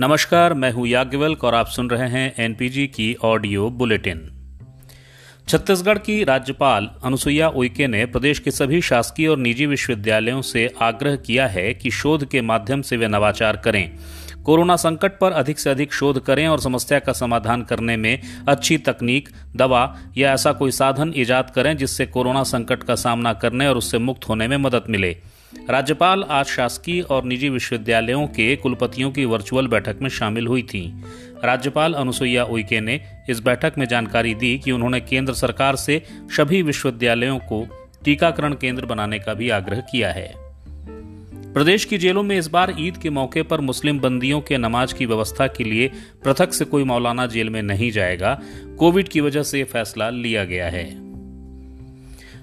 नमस्कार, मैं हूँ याज्ञवल्क और आप सुन रहे हैं एनपीजी की ऑडियो बुलेटिन। छत्तीसगढ़ की राज्यपाल अनुसुईया उइके ने प्रदेश के सभी शासकीय और निजी विश्वविद्यालयों से आग्रह किया है कि शोध के माध्यम से वे नवाचार करें। कोरोना संकट पर अधिक से अधिक शोध करें और समस्या का समाधान करने में अच्छी तकनीक, दवा या ऐसा कोई साधन ईजाद करें जिससे कोरोना संकट का सामना करने और उससे मुक्त होने में मदद मिले। राज्यपाल आज शासकीय और निजी विश्वविद्यालयों के कुलपतियों की वर्चुअल बैठक में शामिल हुई थी। राज्यपाल अनुसुईया उइके ने इस बैठक में जानकारी दी कि उन्होंने केंद्र सरकार से सभी विश्वविद्यालयों को टीकाकरण केंद्र बनाने का भी आग्रह किया है। प्रदेश की जेलों में इस बार ईद के मौके पर मुस्लिम बंदियों के नमाज़ की व्यवस्था के लिए पृथक से कोई मौलाना जेल में नहीं जाएगा। कोविड की वजह से फैसला लिया गया है।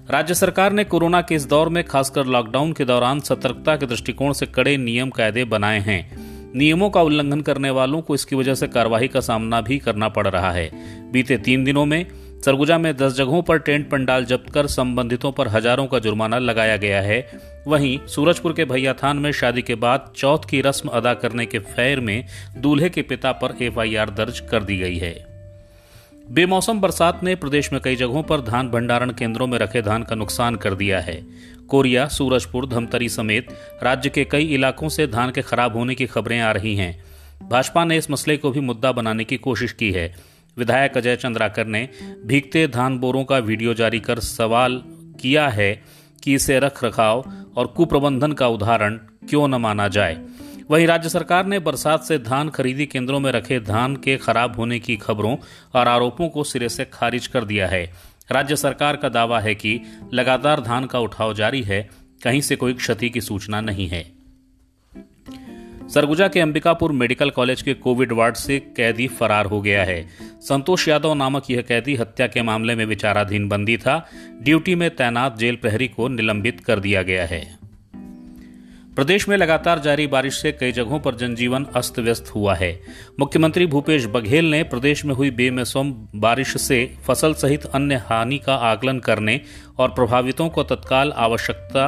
राज्य सरकार ने कोरोना के इस दौर में खासकर लॉकडाउन के दौरान सतर्कता के दृष्टिकोण से कड़े नियम कायदे बनाए हैं। नियमों का उल्लंघन करने वालों को इसकी वजह से कार्रवाई का सामना भी करना पड़ रहा है। बीते तीन दिनों में सरगुजा में दस जगहों पर टेंट पंडाल जब्त कर संबंधितों पर हज़ारों का जुर्माना लगाया गया है। वहीं सूरजपुर के भैया थान में शादी के बाद चौथ की रस्म अदा करने के फैर में दूल्हे के पिता पर एफआईआर दर्ज कर दी गई है। बेमौसम बरसात ने प्रदेश में कई जगहों पर धान भंडारण केंद्रों में रखे धान का नुकसान कर दिया है। कोरिया, सूरजपुर, धमतरी समेत राज्य के कई इलाकों से धान के खराब होने की खबरें आ रही हैं। भाजपा ने इस मसले को भी मुद्दा बनाने की कोशिश की है। विधायक अजय चंद्राकर ने भीगते धान बोरों का वीडियो जारी कर सवाल किया है कि इसे रख रखाव और कुप्रबंधन का उदाहरण क्यों न माना जाए। वहीं राज्य सरकार ने बरसात से धान खरीदी केंद्रों में रखे धान के खराब होने की खबरों और आरोपों को सिरे से खारिज कर दिया है। राज्य सरकार का दावा है कि लगातार धान का उठाव जारी है, कहीं से कोई क्षति की सूचना नहीं है। सरगुजा के अंबिकापुर मेडिकल कॉलेज के कोविड वार्ड से कैदी फरार हो गया है। संतोष यादव नामक यह कैदी हत्या के मामले में विचाराधीन बंदी था। ड्यूटी में तैनात जेल प्रहरी को निलंबित कर दिया गया है। प्रदेश में लगातार जारी बारिश से कई जगहों पर जनजीवन अस्त व्यस्त हुआ है। मुख्यमंत्री भूपेश बघेल ने प्रदेश में हुई बेमौसम बारिश से फ़सल सहित अन्य हानि का आकलन करने और प्रभावितों को तत्काल आवश्यकता,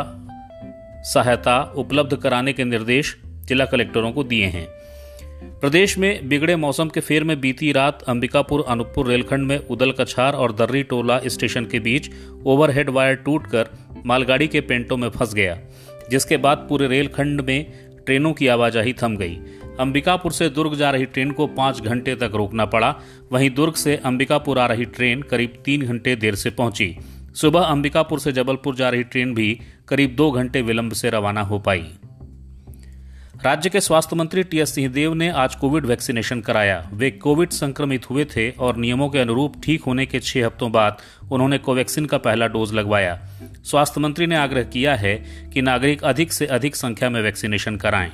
सहायता उपलब्ध कराने के निर्देश जिला कलेक्टरों को दिए हैं। प्रदेश में बिगड़े मौसम के फेर में बीती रात अंबिकापुर, अनूपपुर रेलखंड में उदल कछार और दर्री टोला स्टेशन के बीच ओवरहेड वायर टूटकर मालगाड़ी के पेंटों में फंस गया। जिसके बाद पूरे रेलखंड में ट्रेनों की आवाजाही थम गई। अंबिकापुर से दुर्ग जा रही ट्रेन को पाँच घंटे तक रोकना पड़ा। वहीं दुर्ग से अंबिकापुर आ रही ट्रेन करीब तीन घंटे देर से पहुँची। सुबह अंबिकापुर से जबलपुर जा रही ट्रेन भी करीब दो घंटे विलंब से रवाना हो पाई। राज्य के स्वास्थ्य मंत्री टी एस सिंहदेव ने आज कोविड वैक्सीनेशन कराया। वे कोविड संक्रमित हुए थे और नियमों के अनुरूप ठीक होने के छह हफ्तों बाद उन्होंने कोवैक्सीन का पहला डोज लगवाया। स्वास्थ्य मंत्री ने आग्रह किया है कि नागरिक अधिक से अधिक संख्या में वैक्सीनेशन कराएँ।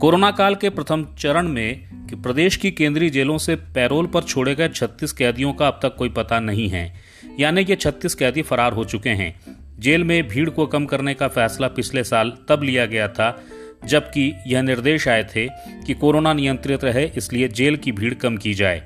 कोरोना काल के प्रथम चरण में कि प्रदेश की केंद्रीय जेलों से पैरोल पर छोड़े गए 36 कैदियों का अब तक कोई पता नहीं है। यानी कि 36 कैदी फरार हो चुके हैं। जेल में भीड़ को कम करने का फैसला पिछले साल तब लिया गया था जबकि यह निर्देश आए थे कि कोरोना नियंत्रित रहे, इसलिए जेल की भीड़ कम की जाए।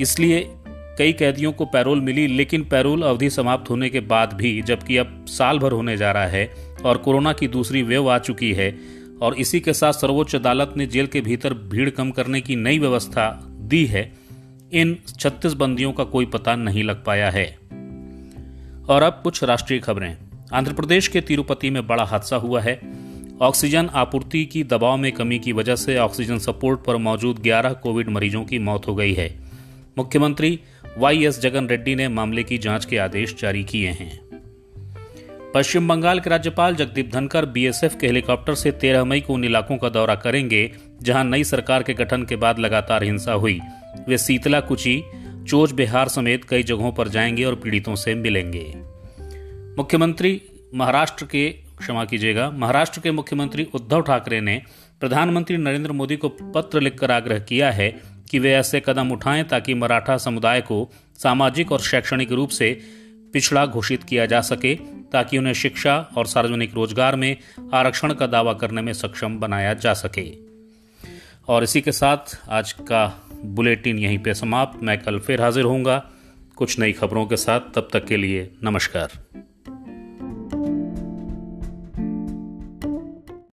इसलिए कई कैदियों को पैरोल मिली, लेकिन पैरोल अवधि समाप्त होने के बाद भी, जबकि अब साल भर होने जा रहा है और कोरोना की दूसरी वेव आ चुकी है, और इसी के साथ सर्वोच्च अदालत ने जेल के भीतर भीड़ कम करने की नई व्यवस्था दी है। इन छत्तीस बंदियों का कोई पता नहीं लग पाया है। और अब कुछ राष्ट्रीय खबरें। आंध्र प्रदेश के तिरुपति में बड़ा हादसा हुआ है। ऑक्सीजन आपूर्ति की दबाव में कमी की वजह से ऑक्सीजन सपोर्ट पर मौजूद 11 कोविड मरीजों की मौत हो गई है। मुख्यमंत्री वाई एस जगन रेड्डी ने मामले की जाँच के आदेश जारी किए हैं। पश्चिम बंगाल के राज्यपाल जगदीप धनकर बीएसएफ के हेलीकॉप्टर से 13 मई को उन इलाकों का दौरा करेंगे, जहाँ नई सरकार के गठन के बाद लगातार हिंसा हुई। वे सीतला कुची, चोच, बिहार समेत कई जगहों पर जाएँगे और पीड़ितों से मिलेंगे। मुख्यमंत्री महाराष्ट्र के क्षमा कीजिएगा। महाराष्ट्र के मुख्यमंत्री उद्धव ठाकरे ने प्रधानमंत्री नरेंद्र मोदी को पत्र लिखकर आग्रह किया है कि वे ऐसे कदम उठाएँ ताकि मराठा समुदाय को सामाजिक और शैक्षणिक रूप से पिछड़ा घोषित किया जा सके, ताकि उन्हें शिक्षा और सार्वजनिक रोज़गार में आरक्षण का दावा करने में सक्षम बनाया जा सके। और इसी के साथ आज का बुलेटिन यहीं पे समाप्त। मैं कल फिर हाजिर होऊँगा। कुछ नई खबरों के साथ, तब तक के लिए नमस्कार।